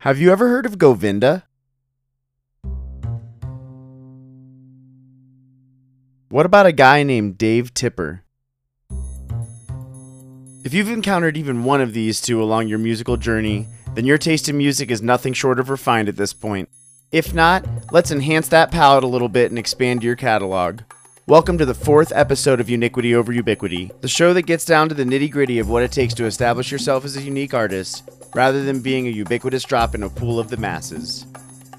Have you ever heard of Govinda? What about a guy named Dave Tipper? If you've encountered even one of these two along your musical journey, then your taste in music is nothing short of refined at this point. If not, let's enhance that palette a little bit and expand your catalog. Welcome to the fourth episode of Uniquity Over Ubiquity, the show that gets down to the nitty gritty of what it takes to establish yourself as a unique artist, rather than being a ubiquitous drop in a pool of the masses.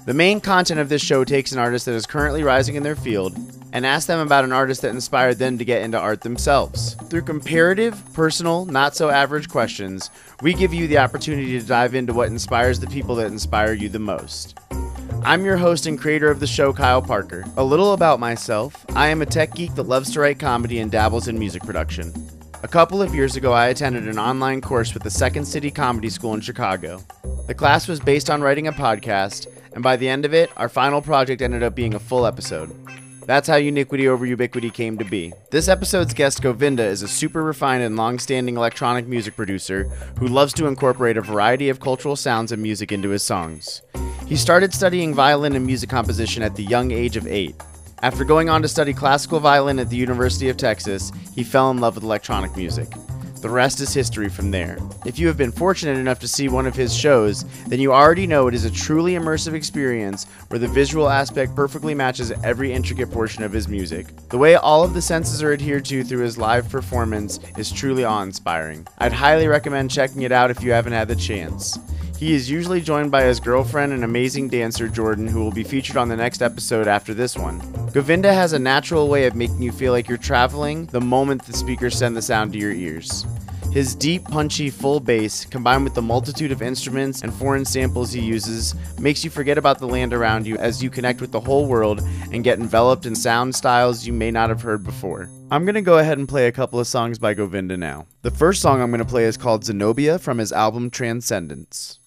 The main content of this show takes an artist that is currently rising in their field and asks them about an artist that inspired them to get into art themselves. Through comparative, personal, not so average questions, we give you the opportunity to dive into what inspires the people that inspire you the most. I'm your host and creator of the show, Kyle Parker. A little about myself I am a tech geek that loves to write comedy and dabbles in music production. A couple of years ago, I attended an online course with the Second City Comedy School in Chicago. The class was based on writing a podcast, and by the end of it, our final project ended up being a full episode. That's how Uniquity over Ubiquity came to be. This episode's guest, Govinda, is a super refined and long standing electronic music producer who loves to incorporate a variety of cultural sounds and music into his songs. He started studying violin and music composition at the young age of eight. After going on to study classical violin at the University of Texas, he fell in love with electronic music. The rest is history from there. If you have been fortunate enough to see one of his shows, then you already know it is a truly immersive experience where the visual aspect perfectly matches every intricate portion of his music. The way all of the senses are adhered to through his live performance is truly awe inspiring. I'd highly recommend checking it out if you haven't had the chance. He is usually joined by his girlfriend and amazing dancer Jordan, who will be featured on the next episode after this one. Govinda has a natural way of making you feel like you're traveling the moment the speakers send the sound to your ears. His deep, punchy, full bass, combined with the multitude of instruments and foreign samples he uses, makes you forget about the land around you as you connect with the whole world and get enveloped in sound styles you may not have heard before. I'm to go ahead and play a couple of songs by Govinda now. The first song I'm to play is called Zenobia from his album Transcendence.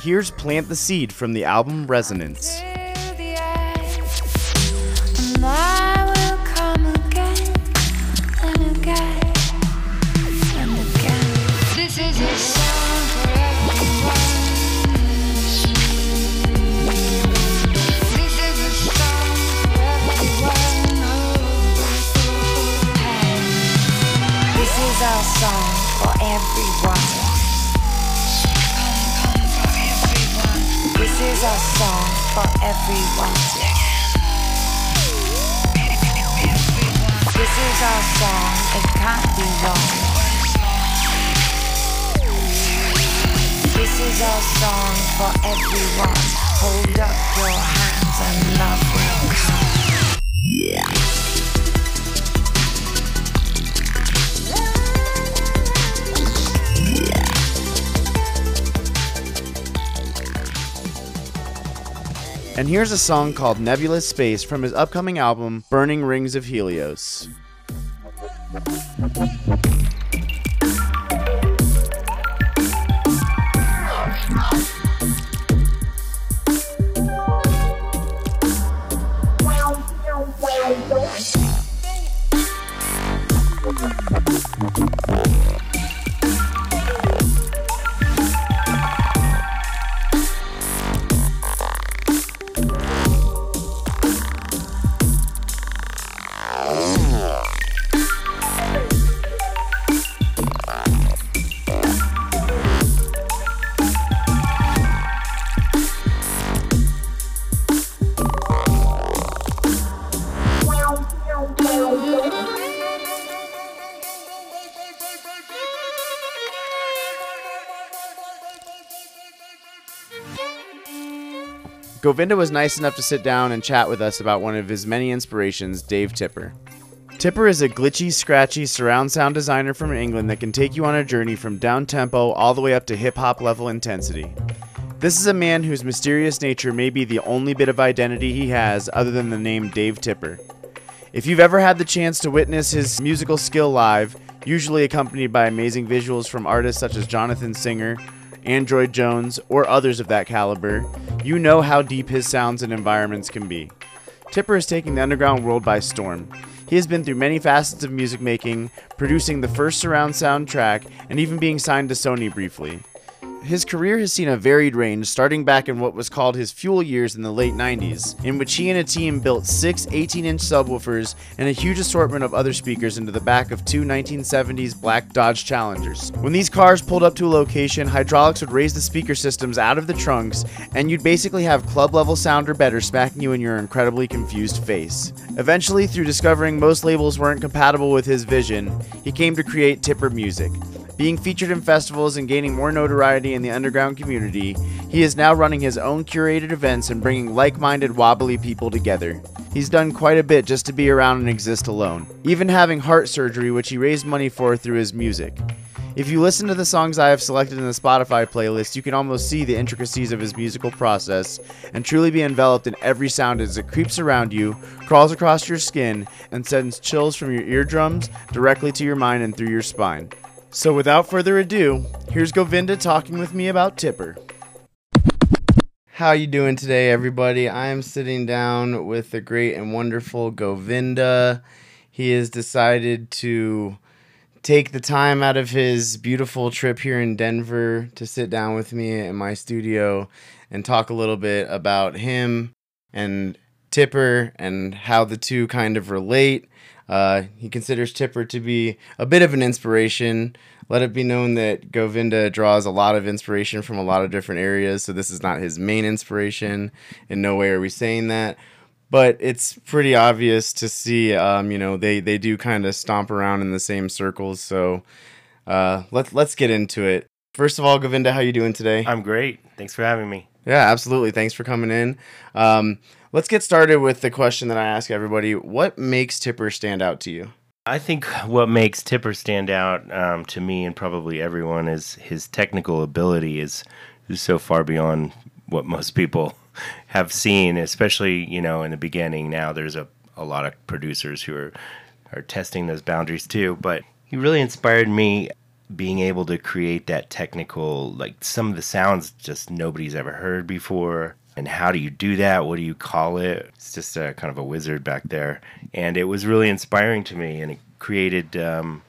Here's Plant the Seed from the album Resonance. Song for everyone. Hold up your hands and love will come. And here's a song called Nebulous Space from his upcoming album Burning Rings of Helios. Govinda was nice enough to sit down and chat with us about one of his many inspirations, Dave Tipper. Tipper is a glitchy, scratchy surround sound designer from England that can take you on a journey from down tempo all the way up to hip hop level intensity. This is a man whose mysterious nature may be the only bit of identity he has other than the name Dave Tipper. If you've ever had the chance to witness his musical skill live, usually accompanied by amazing visuals from artists such as Jonathan Singer, Android Jones, or others of that caliber, you know how deep his sounds and environments can be. Tipper is taking the underground world by storm. He has been through many facets of music making, producing the first surround sound track, and even being signed to Sony briefly. His career has seen a varied range, starting back in what was called his fuel years in the late 90s, in which he and a team built six 18 inch subwoofers and a huge assortment of other speakers into the back of two 1970s black Dodge Challengers. When these cars pulled up to a location, hydraulics would raise the speaker systems out of the trunks, and you'd basically have club level sound or better smacking you in your incredibly confused face. Eventually, through discovering most labels weren't compatible with his vision, he came to create Tipper Music. Being featured in festivals and gaining more notoriety in the underground community, he is now running his own curated events and bringing like minded wobbly people together. He's done quite a bit just to be around and exist alone, even having heart surgery, which he raised money for through his music. If you listen to the songs I have selected in the Spotify playlist, you can almost see the intricacies of his musical process and truly be enveloped in every sound as it creeps around you, crawls across your skin, and sends chills from your eardrums directly to your mind and through your spine. So without further ado, here's Govinda talking with me about Tipper. How you doing today, everybody? I am sitting down with the great and wonderful Govinda. He has decided to take the time out of his beautiful trip here in Denver to sit down with me in my studio and talk a little bit about him and Tipper and how the two kind of relate. Uh, he considers Tipper to be a bit of an inspiration. Let it be known that Govinda draws a lot of inspiration from a lot of different areas, so this is not his main inspiration. In no way are we saying that but it's pretty obvious to see um, you know they they do kind of stomp around in the same circles so uh, let's let's get into it first of all govinda how you doing today I'm great. Thanks for having me. yeah absolutely thanks for coming in um, let's get started with the question that i ask everybody what makes tipper stand out to you I think what makes Tipper stand out um, to me and probably everyone is his technical ability is, is so far beyond what most people have seen, especially, you know, in the beginning. Now there's a, a lot of producers who are, are testing those boundaries too. But he really inspired me being able to create that technical, like some of the sounds just nobody's ever heard before. And how do you do that? What do you call it? It's just a kind of a wizard back there. And it was really inspiring to me. And it created um,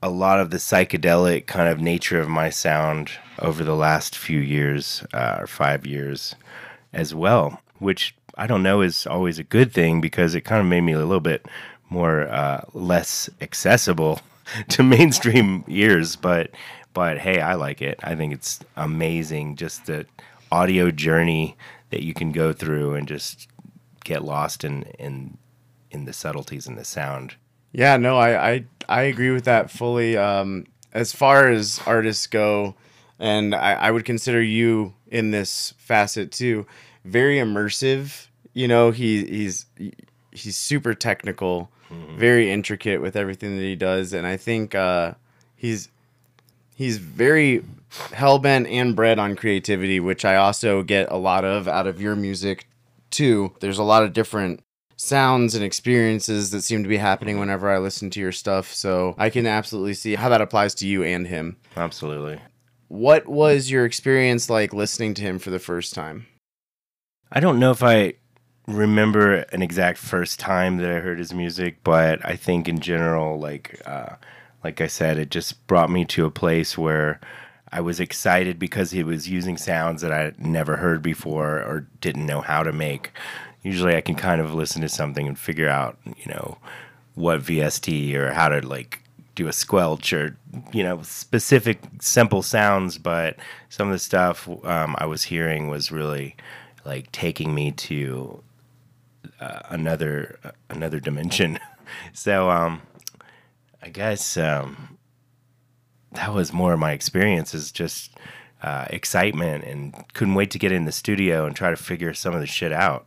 a lot of the psychedelic kind of nature of my sound over the last few years uh, or five years as well, which I don't know is always a good thing because it kind of made me a little bit more uh, less accessible to mainstream ears. But but hey, I like it. I think it's amazing just the audio journey that you can go through and just get lost in in in the subtleties in the sound. Yeah, no, I I, I agree with that fully. Um, as far as artists go, and I, I would consider you in this facet too, very immersive. You know, he he's he's super technical, very intricate with everything that he does, and I think uh, he's he's very hellbent and bred on creativity, which I also get a lot of out of your music too. There's a lot of different sounds and experiences that seem to be happening whenever I listen to your stuff. So I can absolutely see how that applies to you and him. Absolutely. What was your experience like listening to him for the first time? I don't know if I remember an exact first time that I heard his music, but I think in general, like uh, like I said, it just brought me to a place where I was excited because he was using sounds that I never heard before or didn't know how to make. Usually, I can kind of listen to something and figure out, you know, what VST or how to like do a squelch or you know specific simple sounds but some of the stuff um, i was hearing was really like taking me to uh, another uh, another dimension so um i guess um that was more of my experience is just uh, excitement and couldn't wait to get in the studio and try to figure some of the shit out.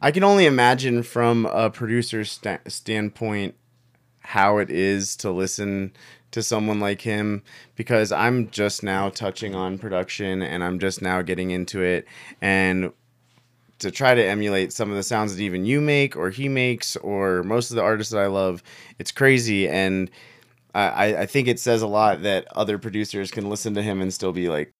I can only imagine from a producer's sta- standpoint how it is to listen to someone like him because I'm just now touching on production and I'm just now getting into it and to try to emulate some of the sounds that even you make or he makes or most of the artists that I love, it's crazy and I, I think it says a lot that other producers can listen to him and still be like,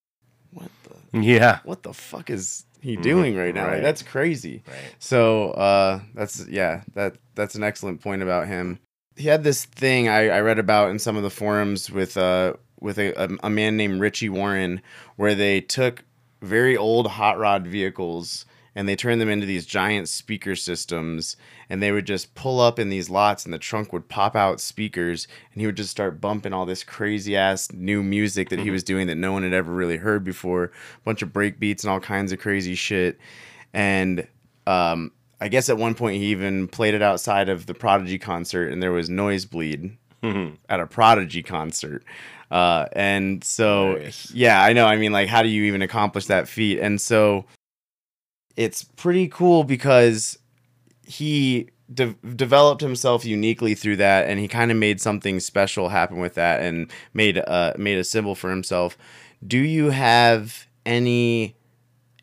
what the Yeah. what the fuck is he doing right now? Like, that's crazy. Right. So uh, that's yeah, that that's an excellent point about him. He had this thing I, I read about in some of the forums with uh with a, a, a man named Richie Warren, where they took very old hot rod vehicles and they turned them into these giant speaker systems and they would just pull up in these lots and the trunk would pop out speakers and he would just start bumping all this crazy ass new music that he was doing that no one had ever really heard before. A bunch of break beats and all kinds of crazy shit. And um, i guess at one point he even played it outside of the prodigy concert and there was nosebleed at a prodigy concert. Uh, and so Hilarious. yeah i know. I mean like how do you even accomplish that feat? And so it's pretty cool because he de- developed himself uniquely through that and he kind of made something special happen with that and made uh made a symbol for himself do you have any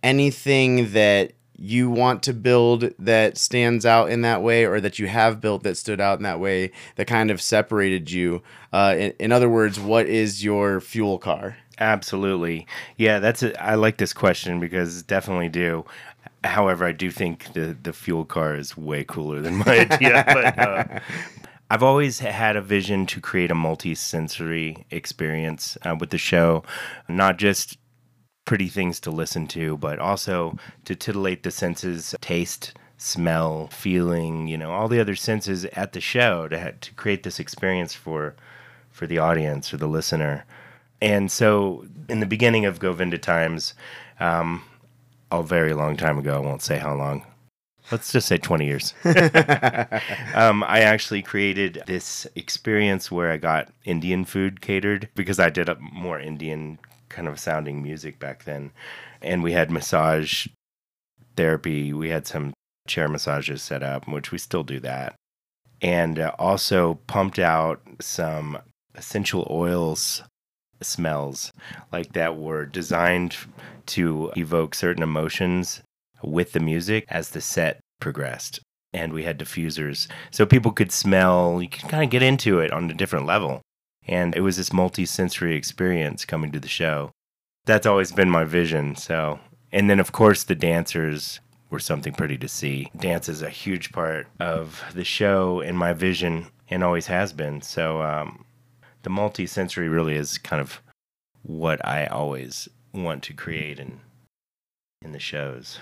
anything that you want to build that stands out in that way or that you have built that stood out in that way that kind of separated you uh, in, in other words what is your fuel car Absolutely. Yeah, that's a, I like this question because definitely do. However, I do think the the fuel car is way cooler than my idea. But uh, I've always had a vision to create a multi-sensory experience uh, with the show, not just pretty things to listen to, but also to titillate the senses, taste, smell, feeling, you know, all the other senses at the show to ha- to create this experience for for the audience or the listener. And so, in the beginning of Govinda Times, um, a very long time ago, I won't say how long. Let's just say 20 years. um, I actually created this experience where I got Indian food catered because I did a more Indian kind of sounding music back then. And we had massage therapy. We had some chair massages set up, which we still do that. And uh, also pumped out some essential oils smells like that were designed to evoke certain emotions with the music as the set progressed. And we had diffusers so people could smell, you could kind of get into it on a different level. And it was this multi sensory experience coming to the show. That's always been my vision. So, and then of course, the dancers were something pretty to see. Dance is a huge part of the show and my vision and always has been. So, um, the multi-sensory really is kind of what I always want to create in in the shows.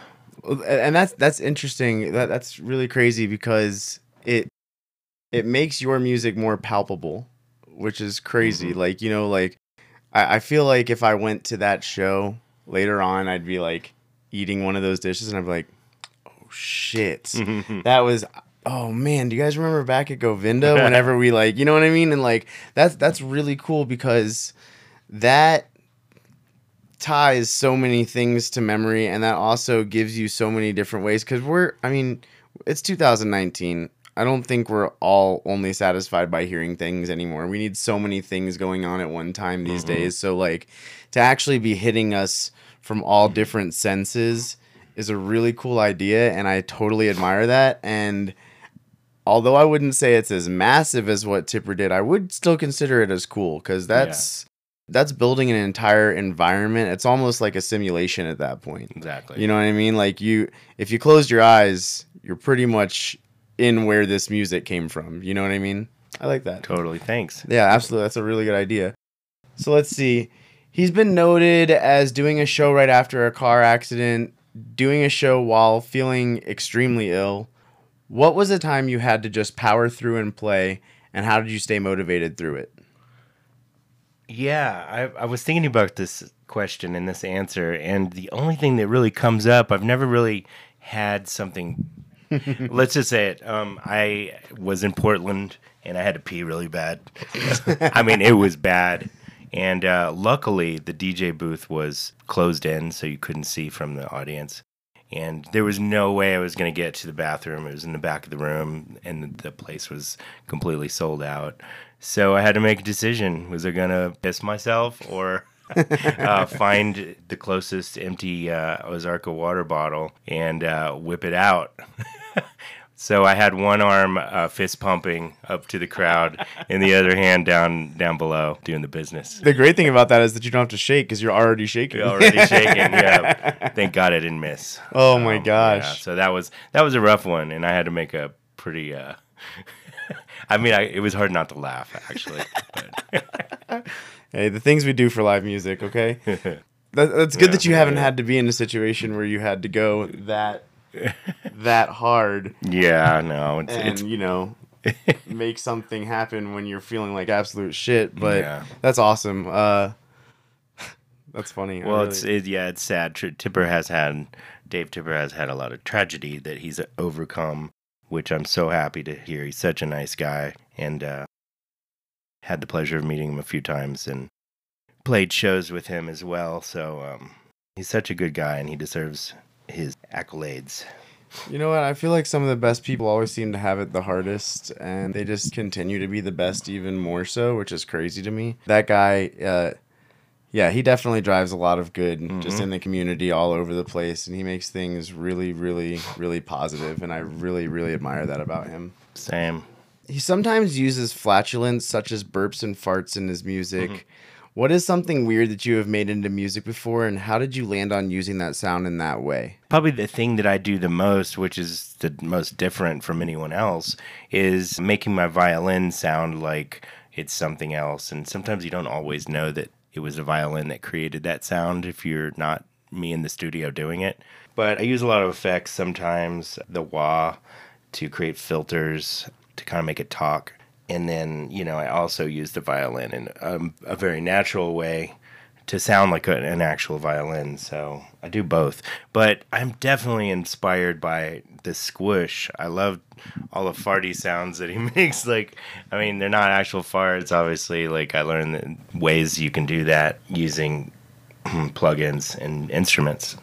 And that's that's interesting. That that's really crazy because it it makes your music more palpable, which is crazy. Mhm. Like you know, like I, I feel like if I went to that show later on, I'd be like eating one of those dishes, and I'd be like, "Oh shit, that was." Oh man, do you guys remember back at Govinda whenever we like, you know what I mean? And like that's that's really cool because that ties so many things to memory and that also gives you so many different ways cuz we're I mean, it's 2019. I don't think we're all only satisfied by hearing things anymore. We need so many things going on at one time these mm-hmm. days. So like to actually be hitting us from all different senses is a really cool idea and I totally admire that and although I wouldn't say it's as massive as what Tipper did, I would still consider it as cool because that's that's building an entire environment. It's almost like a simulation at that point. Exactly. You know what I mean? Like you, if you closed your eyes, you're pretty much in where this music came from. You know what I mean? I like that. totally. Thanks. Yeah, absolutely. That's a really good idea. So let's see. He's been noted as doing a show right after a car accident, doing a show while feeling extremely ill. What was the time you had to just power through and play, and how did you stay motivated through it? Yeah, I, I was thinking about this question and this answer, and the only thing that really comes up, I've never really had something. let's just say it. Um, I was in Portland and I had to pee really bad. I mean, it was bad, And uh, luckily, the DJ booth was closed in, so you couldn't see from the audience. And there was no way I was going to get to the bathroom. It was in the back of the room, and the place was completely sold out. So I had to make a decision: was I going to piss myself or uh, find the closest empty uh, Ozarka water bottle and uh, whip it out? So I had one arm uh, fist pumping up to the crowd, and the other hand down down below doing the business. The great thing about that is that you don't have to shake because you're already shaking. You're already shaking. Yeah. Thank God I didn't miss. Oh my Um, gosh. yeah, So that was that was a rough one, and I had to make a pretty. Uh, I mean, I, it was hard not to laugh actually. Hey, the things we do for live music, okay? that, that's good that you haven't had to be in a situation where you had to go that that hard yeah, no, it's, and it's you know make something happen when you're feeling like absolute shit. But Yeah. that's awesome. Uh, that's funny. Well, really- it's it, yeah, it's sad. Tipper has had Dave Tipper has had a lot of tragedy that he's overcome, which I'm so happy to hear. He's such a nice guy, and uh, had the pleasure of meeting him a few times and played shows with him as well. So um, he's such a good guy, and he deserves his accolades. You know what? I feel like some of the best people always seem to have it the hardest, and they just continue to be the best even more so, which is crazy to me. That guy, uh, yeah, he definitely drives a lot of good just in the community all over the place, and he makes things really, really, really positive, and I really, really admire that about him. Same. He sometimes uses flatulence such as burps and farts in his music. What is something weird that you have made into music before, and how did you land on using that sound in that way? Probably the thing that I do the most, which is the most different from anyone else, is making my violin sound like it's something else. And sometimes you don't always know that it was a violin that created that sound if you're not me in the studio doing it. But I use a lot of effects sometimes, the wah to create filters to kind of make it talk. And then, you know, I also use the violin in um, a very natural way to sound like a, an actual violin. So I do both. But I'm definitely inspired by the squish. I love all the farty sounds that he makes. Like, I mean, they're not actual farts, obviously. Like, I learned ways you can do that using plugins and instruments.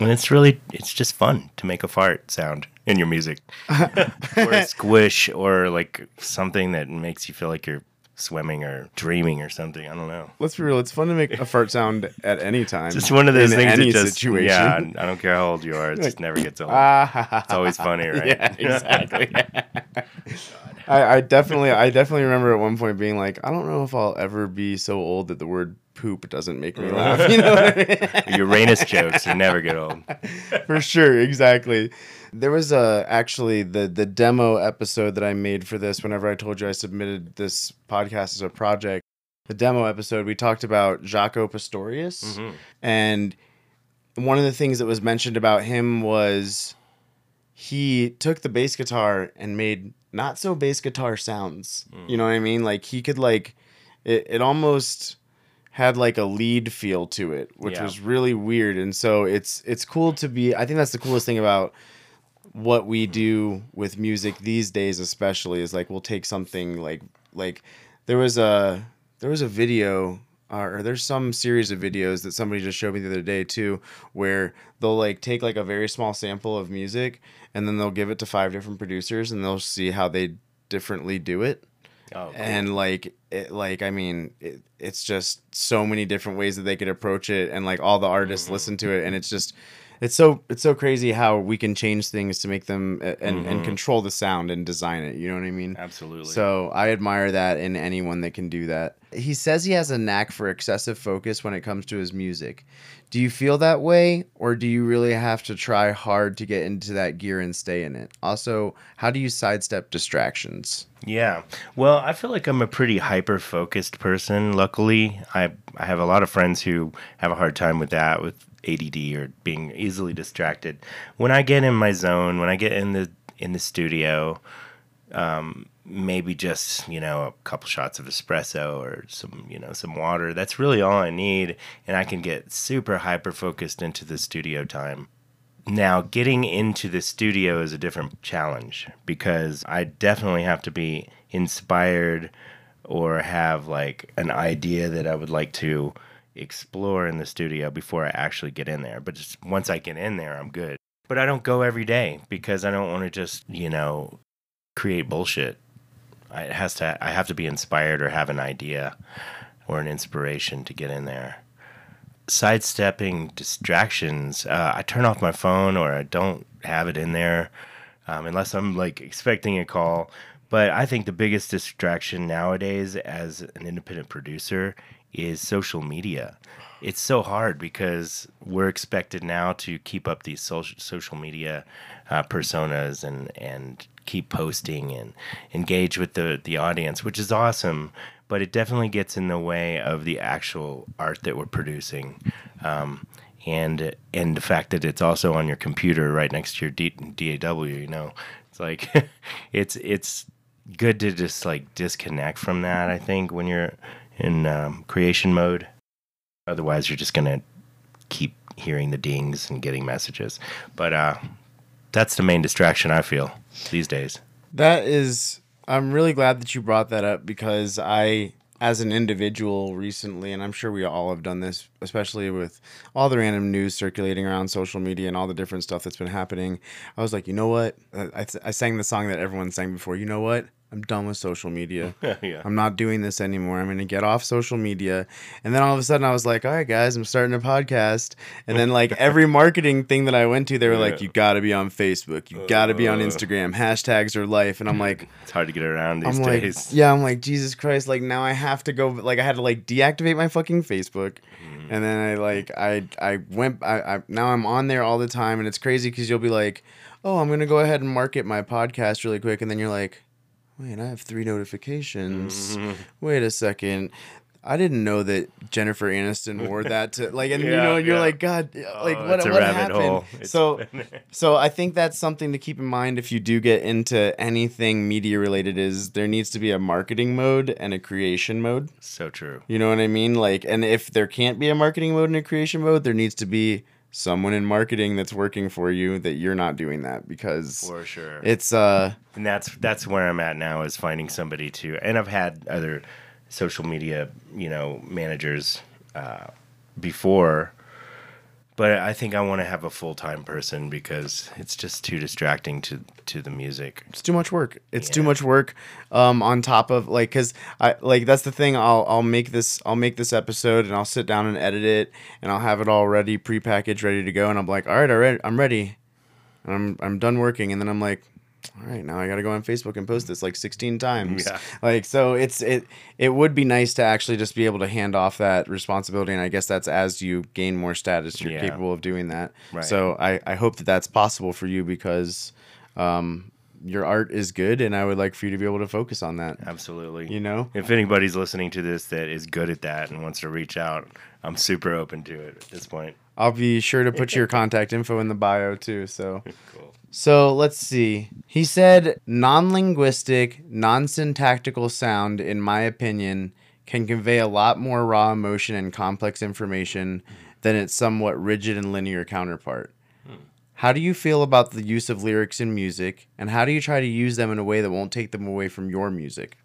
And it's really, it's just fun to make a fart sound in your music. or a squish or like something that makes you feel like you're swimming or dreaming or something. I don't know. Let's be real. It's fun to make a fart sound at any time. It's one of those in things any that just situation. yeah. I don't care how old you are, it just never gets old. It's always funny, right? yeah, exactly. I, I definitely, I definitely remember at one point being like, I don't know if I'll ever be so old that the word poop doesn't make me laugh. You know what I mean? Uranus jokes you never get old. for sure exactly there was a actually the the demo episode that i made for this whenever i told you i submitted this podcast as a project the demo episode we talked about jaco pastorius Mm-hmm. and one of the things that was mentioned about him was he took the bass guitar and made not so bass guitar sounds you know what i mean like he could like it, it almost had like a lead feel to it, which Yeah. was really weird. And so it's it's cool to be. I think that's the coolest thing about what we do with music these days, especially is like we'll take something like like there was a there was a video uh, or there's some series of videos that somebody just showed me the other day too, where they'll like take like a very small sample of music and then they'll give it to five different producers and they'll see how they differently do it Oh, cool. and like it like i mean it, it's just so many different ways that they could approach it and like all the artists Mm-hmm. listen to it and it's just it's so it's so crazy how we can change things to make them and, Mm-hmm. and control the sound and design it you know what i mean absolutely. so i admire that in anyone that can do that he says he has a knack for excessive focus when it comes to his music do you feel that way or do you really have to try hard to get into that gear and stay in it also how do you sidestep distractions Yeah. Well, I feel like I'm a pretty hyper focused person. Luckily, I I have a lot of friends who have a hard time with that with ADD or being easily distracted. When I get in my zone, when I get in the in the studio, um, maybe just you know a couple shots of espresso or some you know some water. That's really all I need, and I can get super hyper focused into the studio time. Now, getting into the studio is a different challenge because I definitely have to be inspired or have like an idea that I would like to explore in the studio before I actually get in there. But just once I get in there, I'm good. But I don't go every day because I don't want to just, you know, create bullshit. I, it has to I have to be inspired or have an idea or an inspiration to get in there. Sidestepping distractions, uh, I turn off my phone or I don't have it in there um, unless I'm like expecting a call. But I think the biggest distraction nowadays as an independent producer is social media. It's so hard because we're expected now to keep up these social media uh, personas and and keep posting and engage with the the audience, which is awesome. But it definitely gets in the way of the actual art that we're producing. Um, and and the fact that it's also on your computer right next to your D- DAW, you know, it's like it's it's good to just like disconnect from that. I think when you're in um, creation mode, otherwise you're just gonna keep hearing the dings and getting messages. But uh, that's the main distraction I feel these days. That is, I'm really glad that you brought that up because I, as an individual recently, and I'm sure we all have done this, especially with all the random news circulating around social media and all the different stuff that's been happening. I was like, you know what? I, I sang the song that everyone sang before. You know what? I'm done with social media. yeah. I'm not doing this anymore. I'm going to get off social media. And then all of a sudden I was like, all right, guys, I'm starting a podcast. And then, like, every marketing thing that I went to, they were like, you got to be on Facebook. You got to be on Uh. Instagram. Hashtags are life. And I'm like, It's hard to get around these I'm like, days. yeah, I'm like, Jesus Christ. Like, now I have to go, like, I had to, like, deactivate my fucking Facebook. Mm-hmm. And then I, like, I, I went, I, I, now I'm on there all the time. And it's crazy because you'll be like, oh, I'm going to go ahead and market my podcast really quick. And then you're like, wait, I have three notifications. Mm-hmm. Wait a second. I didn't know that Jennifer Aniston wore that to like, and you know, and you're yeah. like, God, like Oh, what, a what happened? hole. So, so I think that's something to keep in mind if you do get into anything media related. Is there needs to be a marketing mode and a creation mode. so true. You know what I mean? Like, and if there can't be a marketing mode and a creation mode, there needs to be someone in marketing that's working for you that you're not doing that because For sure. it's uh and that's that's where I'm at now is finding somebody to and I've had other social media you know managers uh, before but I think I want to have a full time person because it's just too distracting to to the music. it's too much work. It's too much work. Um, on top of like, cause I like that's the thing. I'll I'll make this I'll make this episode and I'll sit down and edit it and I'll have it all ready, prepackaged, ready to go. And I'm like, all right, all right, I'm ready. And I'm I'm done working. And then I'm like, all right, now I got to go on Facebook and post this like 16 times. Yeah. Like so, it's it it would be nice to actually just be able to hand off that responsibility. And I guess that's as you gain more status, you're Yeah. capable of doing that. Right. So I I hope that that's possible for you because. Um, your art is good, and I would like for you to be able to focus on that. Absolutely. You know, If anybody's listening to this that is good at that and wants to reach out, I'm super open to it at this point. I'll be sure to put your contact info in the bio too. So, Cool. So let's see. He said non-linguistic, non-syntactical sound, in my opinion, can convey a lot more raw emotion and complex information than its somewhat rigid and linear counterpart. Hmm. How do you feel about the use of lyrics in music, and how do you try to use them in a way that won't take them away from your music?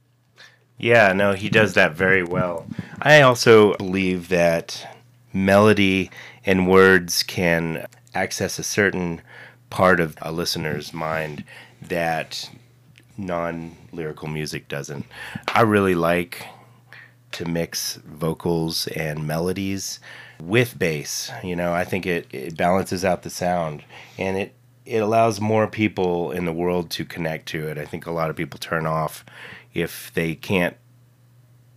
Yeah, no, he does that very well. I also believe that melody and words can access a certain part of a listener's mind that non lyrical music doesn't. I really like to mix vocals and melodies with bass. You know, I think it, it balances out the sound and it it allows more people in the world to connect to it. I think a lot of people turn off if they can't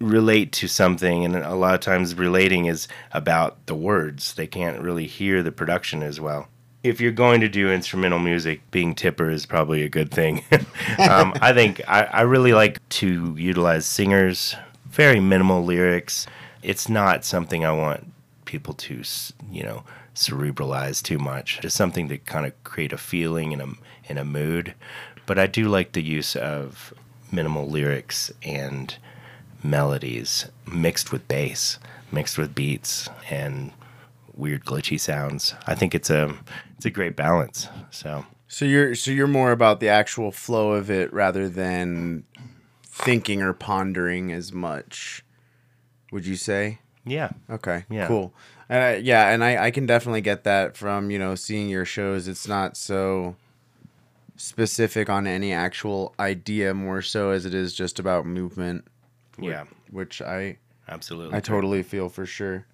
relate to something and a lot of times relating is about the words. They can't really hear the production as well. If you're going to do instrumental music, being tipper is probably a good thing. um, I think I, I really like to utilize singers, very minimal lyrics. It's not something I want people to, you know, cerebralize too much. Just something to kind of create a feeling and a, and a mood. But I do like the use of minimal lyrics and melodies mixed with bass, mixed with beats and weird glitchy sounds. I think it's a it's a great balance. So So you're so you're more about the actual flow of it rather than thinking or pondering as much. Would you say? Yeah. Okay. Yeah. Cool. Uh, yeah, and I, I can definitely get that from you know seeing your shows. It's not so specific on any actual idea, more so as it is just about movement, Yeah. which I Absolutely. I totally feel for sure.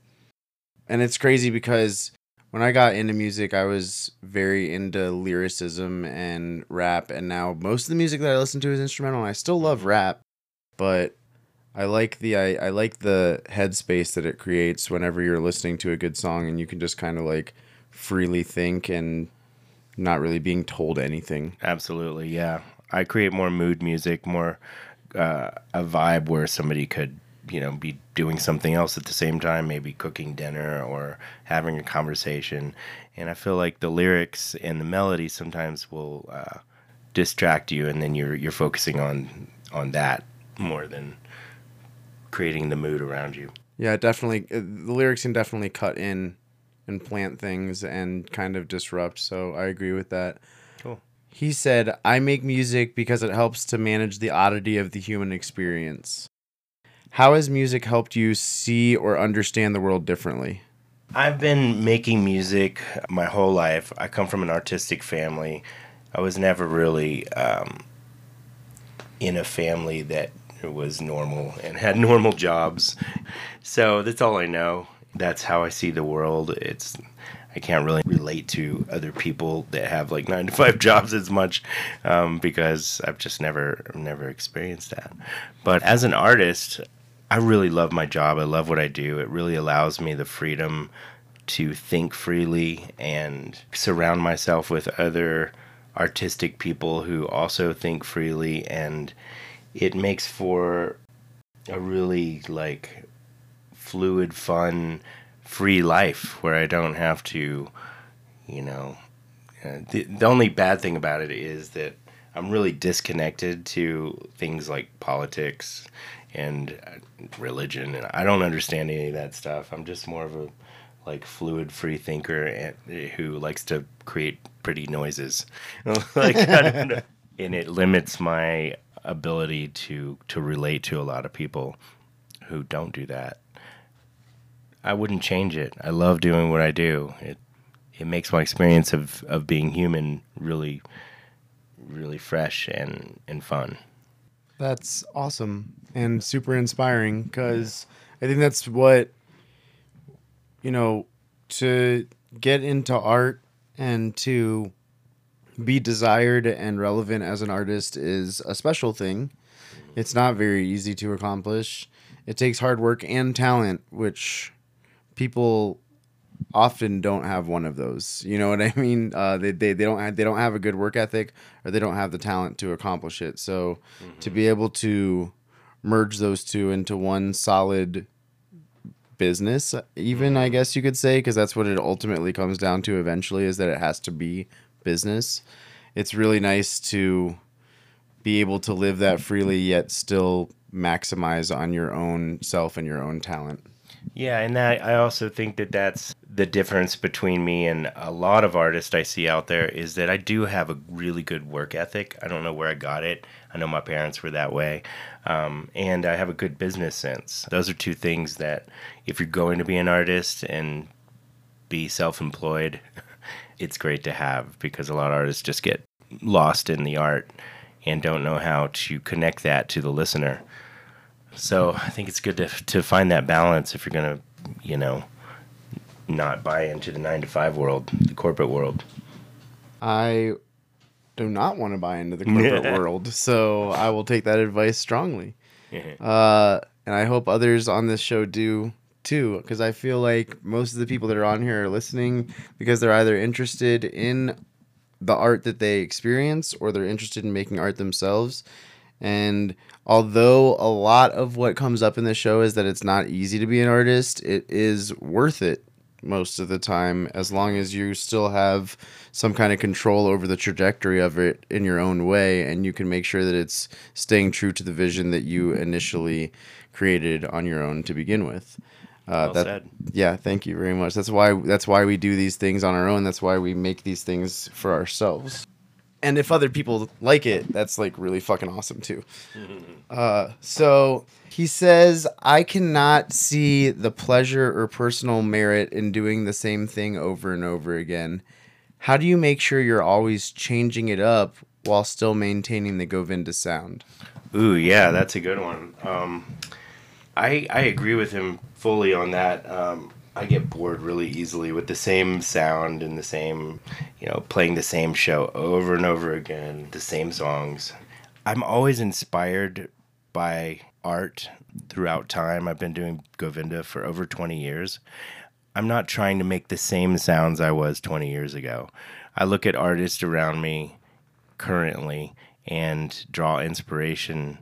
And it's crazy because when I got into music, I was very into lyricism and rap, and now most of the music that I listen to is instrumental. And I still love rap, but I like the I, I like the headspace that it creates whenever you're listening to a good song, and you can just kind of like freely think and not really being told anything. Absolutely, yeah. I create more mood music, more uh, a vibe where somebody could, you know, be doing something else at the same time, maybe cooking dinner or having a conversation. And I feel like the lyrics and the melody sometimes will uh, distract you, and then you're you're focusing on on that more than creating the mood around you. Yeah, definitely. uh, The lyrics can definitely cut in and plant things and kind of disrupt. So I agree with that. Cool. He said, I make music because it helps to manage the oddity of the human experience. How has music helped you see or understand the world differently? I've been making music my whole life. I come from an artistic family. I was never really um, in a family that was normal and had normal jobs. So that's all I know. That's how I see the world. It's I can't really relate to other people that have like nine to five jobs as much um, because I've just never never experienced that. But as an artist, I really love my job. I love what I do. It really allows me the freedom to think freely and surround myself with other artistic people who also think freely and it makes for a really like fluid fun free life where I don't have to you know uh, the, the only bad thing about it is that I'm really disconnected to things like politics and uh, religion, and I don't understand any of that stuff. I'm just more of a like fluid free thinker and, who likes to create pretty noises, like and it limits my ability to to relate to a lot of people who don't do that. I wouldn't change it. I love doing what I do. It it makes my experience of, of being human really really fresh and, and fun. That's awesome and super inspiring because I think that's what, you know, to get into art and to be desired and relevant as an artist is a special thing. It's not very easy to accomplish. It takes hard work and talent, which people often don't have one of those. You know what I mean? Uh, they, they, they don't have, they don't have a good work ethic or they don't have the talent to accomplish it. So to be able to merge those two into one solid business, even I guess you could say, because that's what it ultimately comes down to eventually is that it has to be business. It's really nice to be able to live that freely yet still maximize on your own self and your own talent. Yeah, and that, I also think that that's the difference between me and a lot of artists I see out there is that I do have a really good work ethic. I don't know where I got it. I know my parents were that way. Um, and I have a good business sense. Those are two things that, if you're going to be an artist and be self employed, it's great to have because a lot of artists just get lost in the art and don't know how to connect that to the listener. So I think it's good to to find that balance if you're gonna, you know, not buy into the nine to five world, the corporate world. I do not want to buy into the corporate world, so I will take that advice strongly. Uh, and I hope others on this show do too, because I feel like most of the people that are on here are listening because they're either interested in the art that they experience or they're interested in making art themselves. And although a lot of what comes up in the show is that it's not easy to be an artist, it is worth it most of the time as long as you still have some kind of control over the trajectory of it in your own way and you can make sure that it's staying true to the vision that you initially created on your own to begin with. Uh, Well that, said. Yeah, thank you very much. That's why that's why we do these things on our own. That's why we make these things for ourselves. And if other people like it, that's like really fucking awesome too. Uh, so he says, I cannot see the pleasure or personal merit in doing the same thing over and over again. How do you make sure you're always changing it up while still maintaining the Govinda sound? Ooh, yeah, that's a good one. Um, I I agree with him fully on that. Um, I get bored really easily with the same sound and the same, you know, playing the same show over and over again, the same songs. I'm always inspired by art throughout time. I've been doing Govinda for over 20 years. I'm not trying to make the same sounds I was 20 years ago. I look at artists around me currently and draw inspiration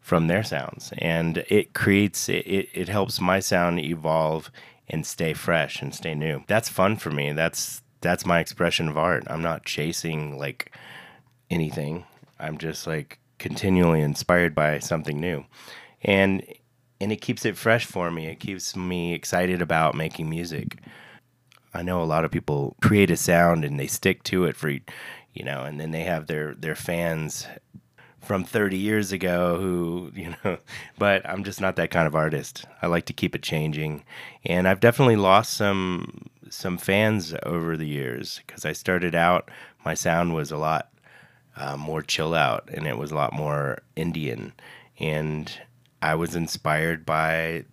from their sounds and it creates it, it, it helps my sound evolve and stay fresh and stay new. That's fun for me. That's that's my expression of art. I'm not chasing like anything. I'm just like continually inspired by something new. And and it keeps it fresh for me. It keeps me excited about making music. I know a lot of people create a sound and they stick to it for, you know, and then they have their their fans from 30 years ago who, you know, but I'm just not that kind of artist. I like to keep it changing, and I've definitely lost some some fans over the years because I started out my sound was a lot uh, more chill out and it was a lot more Indian, and I was inspired by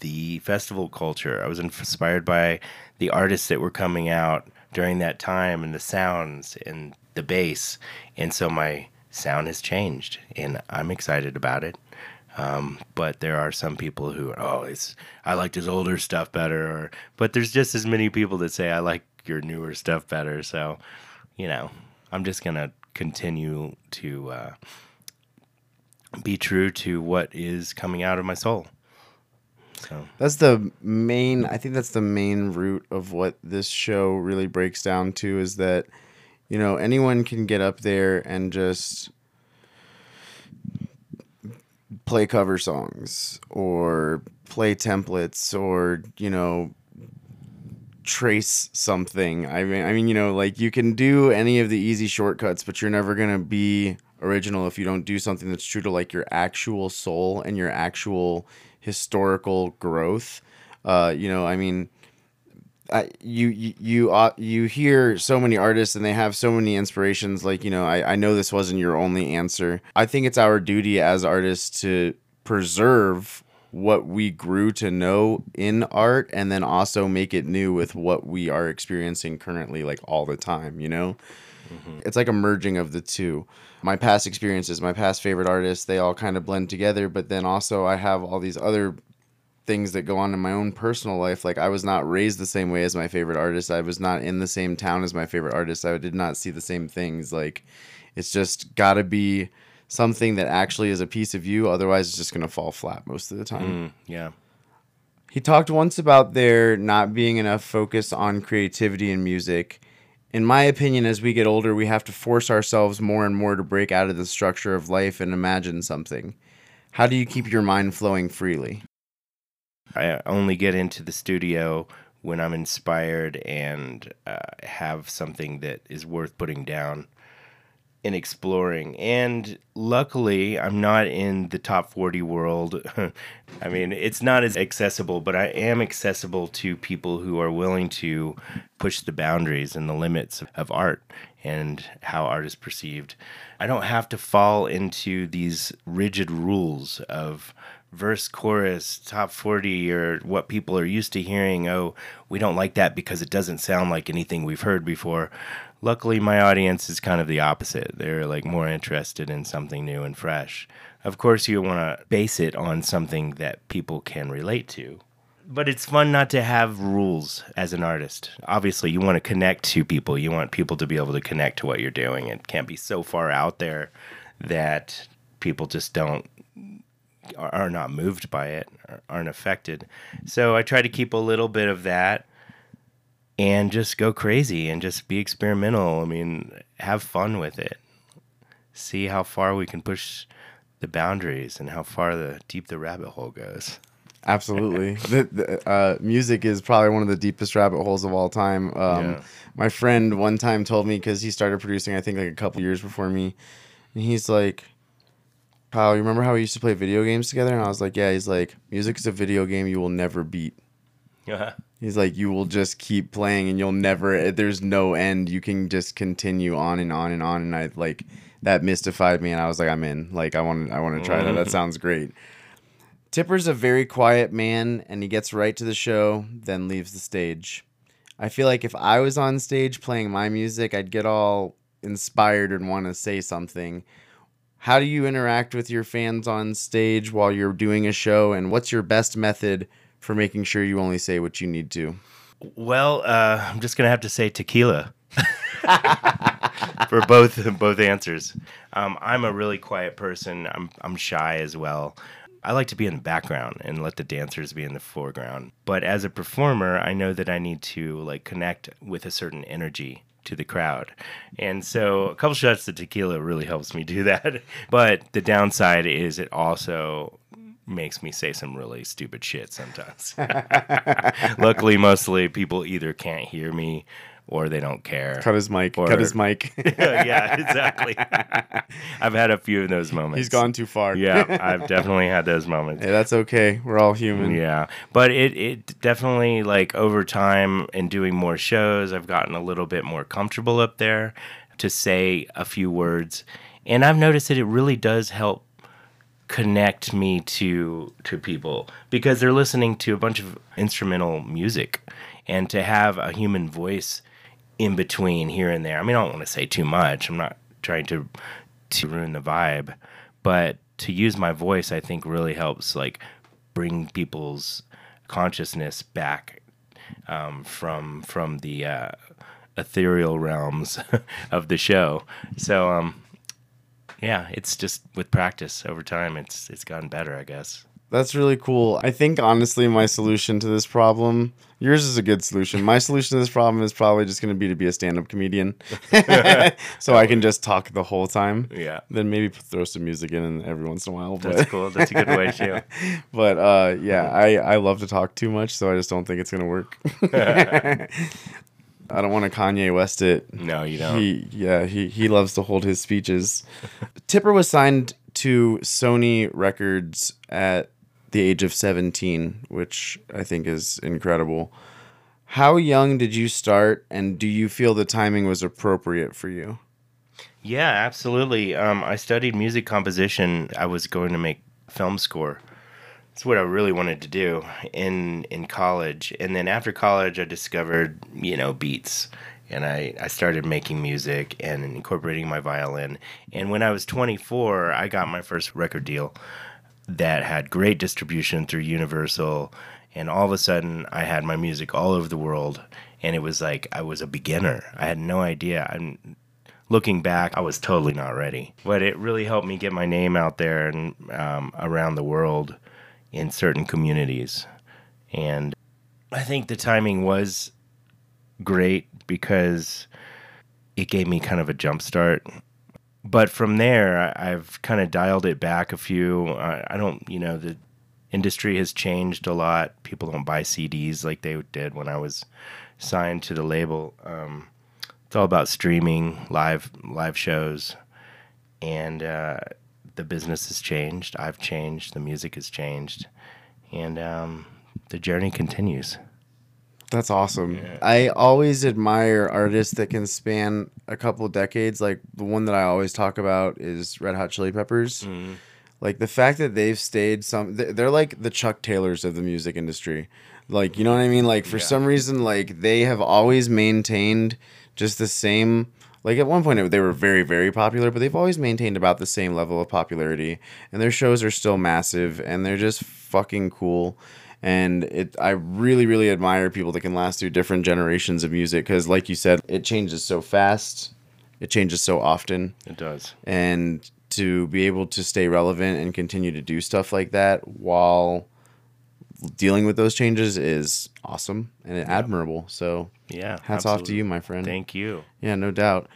the festival culture. I was inspired by the artists that were coming out during that time and the sounds and the bass. And so my sound has changed and I'm excited about it. Um, but there are some people who, oh, it's I liked his older stuff better, or but there's just as many people that say I like your newer stuff better. So, you know, I'm just gonna continue to uh, be true to what is coming out of my soul. So That's the main. I think that's the main root of what this show really breaks down to is that, you know, anyone can get up there and just play cover songs or play templates or you know trace something. I mean, I mean, you know, like you can do any of the easy shortcuts, but you're never gonna be original if you don't do something that's true to like your actual soul and your actual historical growth. Uh, you know, I mean, I, you you you, uh, you hear so many artists and they have so many inspirations. Like you know, I, I know this wasn't your only answer. I think it's our duty as artists to preserve what we grew to know in art and then also make it new with what we are experiencing currently like all the time you know it's like a merging of the two my past experiences my past favorite artists they all kind of blend together but then also i have all these other things that go on in my own personal life like i was not raised the same way as my favorite artist i was not in the same town as my favorite artist i did not see the same things like it's just got to be something that actually is a piece of you otherwise it's just going to fall flat most of the time mm, yeah, he talked once about there not being enough focus on creativity in music. In my opinion, as we get older, we have to force ourselves more and more to break out of the structure of life and imagine something. How do you keep your mind flowing freely? I only get into the studio when I'm inspired and uh, have something that is worth putting down and exploring. And luckily, I'm not in the top 40 world. I mean, it's not as accessible, but I am accessible to people who are willing to push the boundaries and the limits of art and how art is perceived. I don't have to fall into these rigid rules of verse chorus top 40 or what people are used to hearing oh we don't like that because it doesn't sound like anything we've heard before luckily my audience is kind of the opposite they're like more interested in something new and fresh of course you want to base it on something that people can relate to but it's fun not to have rules as an artist. Obviously, you want to connect to people. You want people to be able to connect to what you're doing. It can't be so far out there that people just don't are not moved by it, aren't affected. So I try to keep a little bit of that and just go crazy and just be experimental. I mean, have fun with it. See how far we can push the boundaries and how far the deep the rabbit hole goes. Absolutely. the, the, uh, music is probably one of the deepest rabbit holes of all time. Um, Yeah. My friend one time told me because he started producing, I think, like a couple years before me, and he's like, "Kyle, you remember how we used to play video games together?" And I was like, "Yeah." He's like, "Music is a video game you will never beat." Uh-huh. He's like, "You will just keep playing, and you'll never. There's no end. You can just continue on and on and on." And I like that mystified me, and I was like, "I'm in. Like, I want. To, I want to try that. That sounds great." Tipper's a very quiet man, and he gets right to the show, then leaves the stage. I feel like if I was on stage playing my music, I'd get all inspired and want to say something. How do you interact with your fans on stage while you're doing a show, and what's your best method for making sure you only say what you need to? Well, uh, I'm just gonna have to say tequila for both both answers. Um, I'm a really quiet person. I'm I'm shy as well. I like to be in the background and let the dancers be in the foreground. But as a performer, I know that I need to like connect with a certain energy to the crowd. And so a couple shots of tequila really helps me do that. But the downside is it also makes me say some really stupid shit sometimes. Luckily, mostly people either can't hear me or they don't care. Cut his mic. Or- cut his mic. yeah, exactly. I've had a few of those moments. He's gone too far. Yeah, I've definitely had those moments. Yeah, that's okay. We're all human. Yeah, but it it definitely like over time and doing more shows, I've gotten a little bit more comfortable up there to say a few words, and I've noticed that it really does help connect me to to people because they're listening to a bunch of instrumental music, and to have a human voice in between here and there. I mean, I don't want to say too much. I'm not trying to to ruin the vibe, but to use my voice, I think really helps like bring people's consciousness back um, from from the uh, ethereal realms of the show. So um, yeah, it's just with practice over time, it's it's gotten better, I guess. That's really cool. I think honestly, my solution to this problem, yours is a good solution. My solution to this problem is probably just going to be to be a stand-up comedian, so I can just talk the whole time. Yeah. Then maybe throw some music in every once in a while. That's cool. That's a good way too. but uh, yeah, I I love to talk too much, so I just don't think it's going to work. I don't want to Kanye West it. No, you don't. He yeah, he he loves to hold his speeches. Tipper was signed to Sony Records at the age of 17, which I think is incredible. How young did you start and do you feel the timing was appropriate for you? Yeah, absolutely. Um, I studied music composition. I was going to make film score. It's what I really wanted to do in in college. And then after college, I discovered you know beats, and I I started making music and incorporating my violin. And when I was 24, I got my first record deal that had great distribution through Universal. And all of a sudden, I had my music all over the world. And it was like I was a beginner. I had no idea. I'm looking back, I was totally not ready. But it really helped me get my name out there and um, around the world in certain communities. And I think the timing was great because it gave me kind of a jump start. But from there, I- I've kind of dialed it back a few. I, I don't, you know, the industry has changed a lot. People don't buy CDs like they did when I was signed to the label. Um, it's all about streaming, live live shows, and uh, the business has changed. I've changed. The music has changed, and um, the journey continues. That's awesome. I always admire artists that can span a couple decades. Like the one that I always talk about is Red Hot Chili Peppers. Mm-hmm. Like the fact that they've stayed some, they- they're like the Chuck Taylors of the music industry. Like you know what I mean? Like for Yeah. some reason, like they have always maintained just the same. Like at one point they were very very popular, but they've always maintained about the same level of popularity, and their shows are still massive, and they're just fucking cool and it I really really admire people that can last through different generations of music because like you said it changes so fast it changes so often It does. and to be able to stay relevant and continue to do stuff like that while dealing with those changes is awesome and admirable so Yeah. hats off to you my friend Thank you. yeah, no doubt.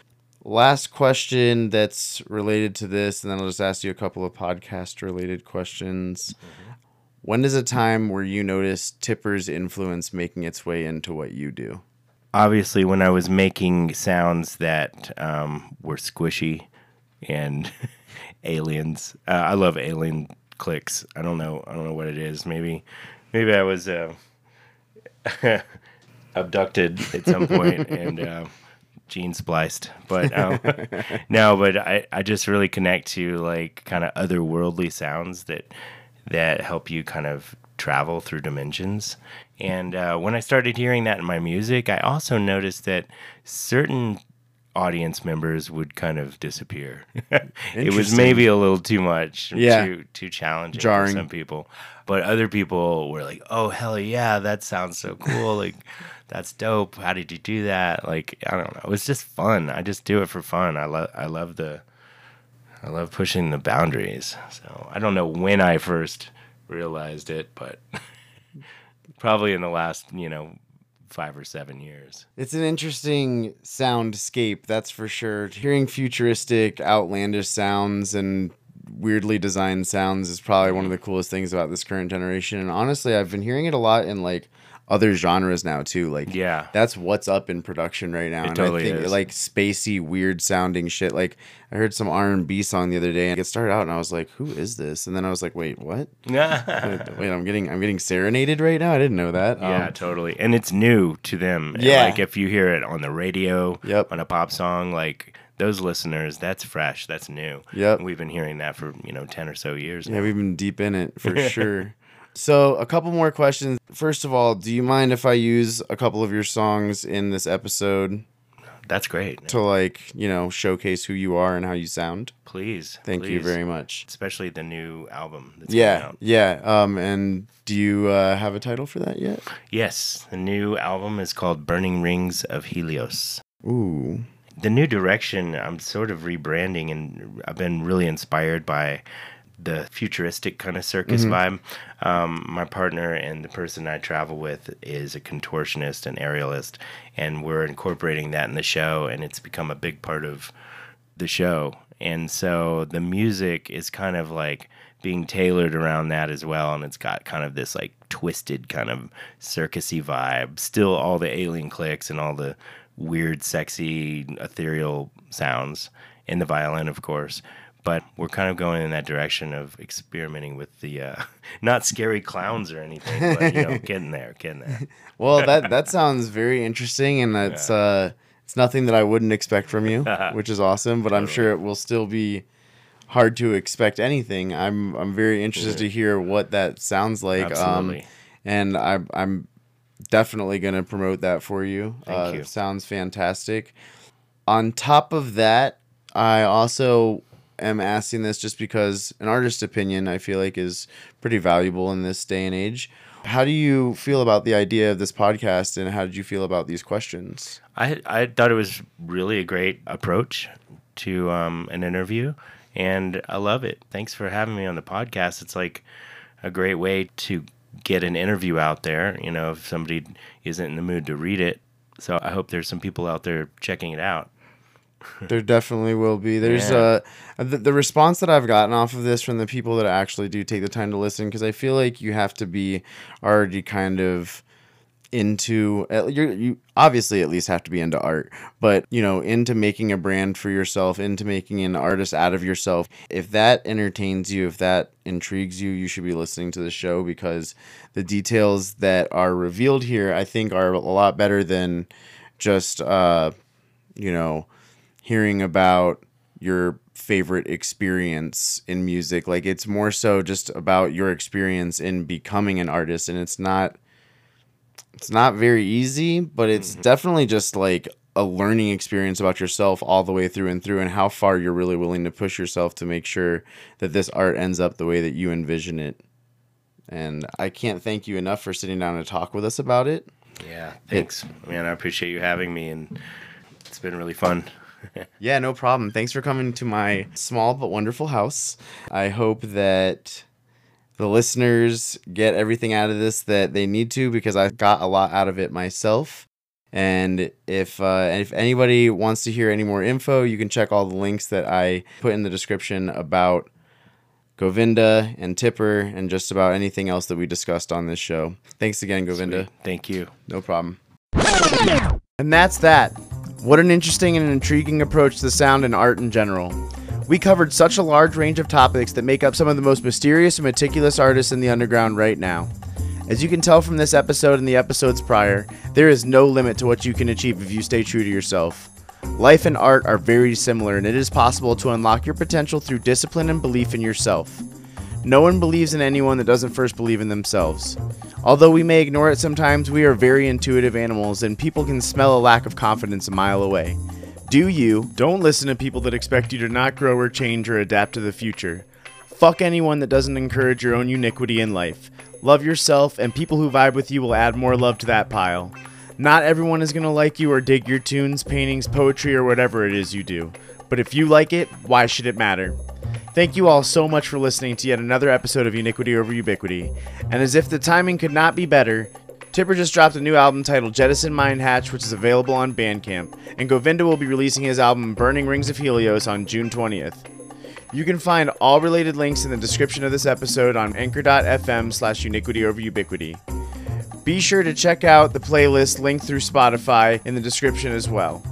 Last question that's related to this, and then I'll just ask you a couple of podcast related questions. Mm-hmm. When is a time where you notice Tipper's influence making its way into what you do? Obviously, when I was making sounds that um, were squishy and aliens, uh, I love alien clicks. I don't know. I don't know what it is. Maybe, maybe I was uh, abducted at some point and uh, gene spliced. But um, no, but I, I just really connect to like kind of otherworldly sounds that that help you kind of travel through dimensions. And uh, when I started hearing that in my music, I also noticed that certain audience members would kind of disappear. it was maybe a little too much, Yeah. too too challenging Jarring. for some people. But other people were like, "Oh hell yeah, that sounds so cool! like that's dope. How did you do that? Like I don't know. It was just fun. I just do it for fun. I love I love the I love pushing the boundaries. So I don't know when I first realized it, but probably in the last you know five or seven years. It's an interesting soundscape, that's for sure. Hearing futuristic, outlandish sounds and weirdly designed sounds is probably one of the coolest things about this current generation. And honestly, I've been hearing it a lot in like other genres now too. Like Yeah. that's what's up in production right now. It and totally I think is. like spacey, weird sounding shit. Like I heard some R and B song the other day and it started out and I was like, Who is this? And then I was like, Wait, what? yeah, Wait, I'm getting I'm getting serenaded right now. I didn't know that. Um, totally. And it's new to them. Yeah. Like if you hear it on the radio, Yep. on a pop song, like those listeners, that's fresh, that's new. Yep. We've been hearing that for, you know, 10 or so years Yeah, now. we've been deep in it for sure. So, a couple more questions. First of all, do you mind if I use a couple of your songs in this episode That's great. to like, you know, showcase who you are and how you sound? Please. Thank you very much. Especially the new album that's Yeah, coming out. yeah. Um, and do you uh, have a title for that yet? Yes, the new album is called Burning Rings of Helios. Ooh, the new direction i'm sort of rebranding and i've been really inspired by the futuristic kind of circus vibe. Um, my partner and the person i travel with is a contortionist and aerialist and we're incorporating that in the show and it's become a big part of the show. And so the music is kind of like being tailored around that as well and it's got kind of this like twisted kind of circusy vibe. Still all the alien clicks and all the weird sexy ethereal sounds and the violin of course but we're kind of going in that direction of experimenting with the uh, not scary clowns or anything but you know getting there getting there well that that sounds very interesting, and that's uh, it's nothing that I wouldn't expect from you, which is awesome. But I'm sure it will still be hard to expect anything. I'm I'm very interested to hear what that sounds like. Um, Absolutely. and I, I'm definitely going to promote that for you. Thank uh, you. Sounds fantastic. On top of that, I also am asking this just because an artist's opinion I feel like is pretty valuable in this day and age. How do you feel about the idea of this podcast, and how did you feel about these questions? I I thought it was really a great approach to um, an interview, and I love it. Thanks for having me on the podcast. It's like a great way to get an interview out there. You know, if somebody isn't in the mood to read it, so I hope there's some people out there checking it out. There definitely will be. There's Yeah. uh the, the response that I've gotten off of this from the people that actually do take the time to listen because I feel like you have to be already kind of into you you obviously at least have to be into art but you know into making a brand for yourself into making an artist out of yourself if that entertains you if that intrigues you you should be listening to the show because the details that are revealed here i think are a lot better than just uh you know hearing about your favorite experience in music like it's more so just about your experience in becoming an artist and it's not it's not very easy but it's mm-hmm. definitely just like a learning experience about yourself all the way through and through and how far you're really willing to push yourself to make sure that this art ends up the way that you envision it and i can't thank you enough for sitting down to talk with us about it Yeah, thanks, man. I appreciate you having me, and it's been really fun. Yeah, no problem. Thanks for coming to my small but wonderful house. I hope that the listeners get everything out of this that they need to because I got a lot out of it myself. And if uh, if anybody wants to hear any more info, you can check all the links that I put in the description about Govinda and Tipper and just about anything else that we discussed on this show. Thanks again, Govinda. Thank you. No problem. And that's that. What an interesting and intriguing approach to sound and art in general. We covered such a large range of topics that make up some of the most mysterious and meticulous artists in the underground right now. As you can tell from this episode and the episodes prior, there is no limit to what you can achieve if you stay true to yourself. Life and art are very similar, and it is possible to unlock your potential through discipline and belief in yourself. No one believes in anyone that doesn't first believe in themselves. Although we may ignore it sometimes, we are very intuitive animals, and people can smell a lack of confidence a mile away. Do you? Don't listen to people that expect you to not grow or change or adapt to the future. Fuck anyone that doesn't encourage your own uniquity in life. Love yourself, and people who vibe with you will add more love to that pile. Not everyone is going to like you or dig your tunes, paintings, poetry, or whatever it is you do. But if you like it, why should it matter? Thank you all so much for listening to yet another episode of Uniquity Over Ubiquity. And as if the timing could not be better, Tipper just dropped a new album titled Jettison Mind Hatch, which is available on Bandcamp, and Govinda will be releasing his album Burning Rings of Helios on June 20th. You can find all related links in the description of this episode on anchor.fm slash uniquity over ubiquity. Be sure to check out the playlist linked through Spotify in the description as well.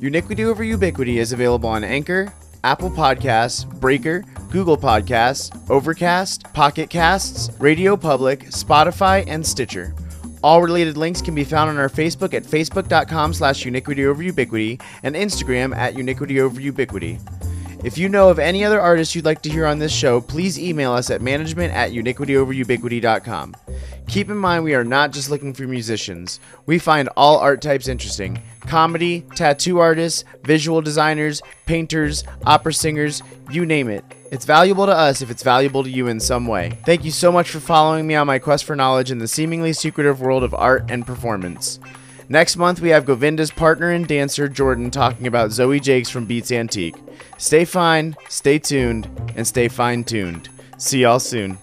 Uniquity over Ubiquity is available on Anchor, Apple Podcasts, Breaker, Google Podcasts, Overcast, Pocket Casts, Radio Public, Spotify, and Stitcher. All related links can be found on our Facebook at facebook.com slash uniquity over ubiquity and Instagram at uniquity over ubiquity. If you know of any other artists you'd like to hear on this show, please email us at management at uniquityoverubiquity.com. Keep in mind, we are not just looking for musicians. We find all art types interesting comedy, tattoo artists, visual designers, painters, opera singers, you name it. It's valuable to us if it's valuable to you in some way. Thank you so much for following me on my quest for knowledge in the seemingly secretive world of art and performance. Next month, we have Govinda's partner and dancer, Jordan, talking about Zoe Jakes from Beats Antique. Stay fine, stay tuned, and stay fine tuned. See y'all soon.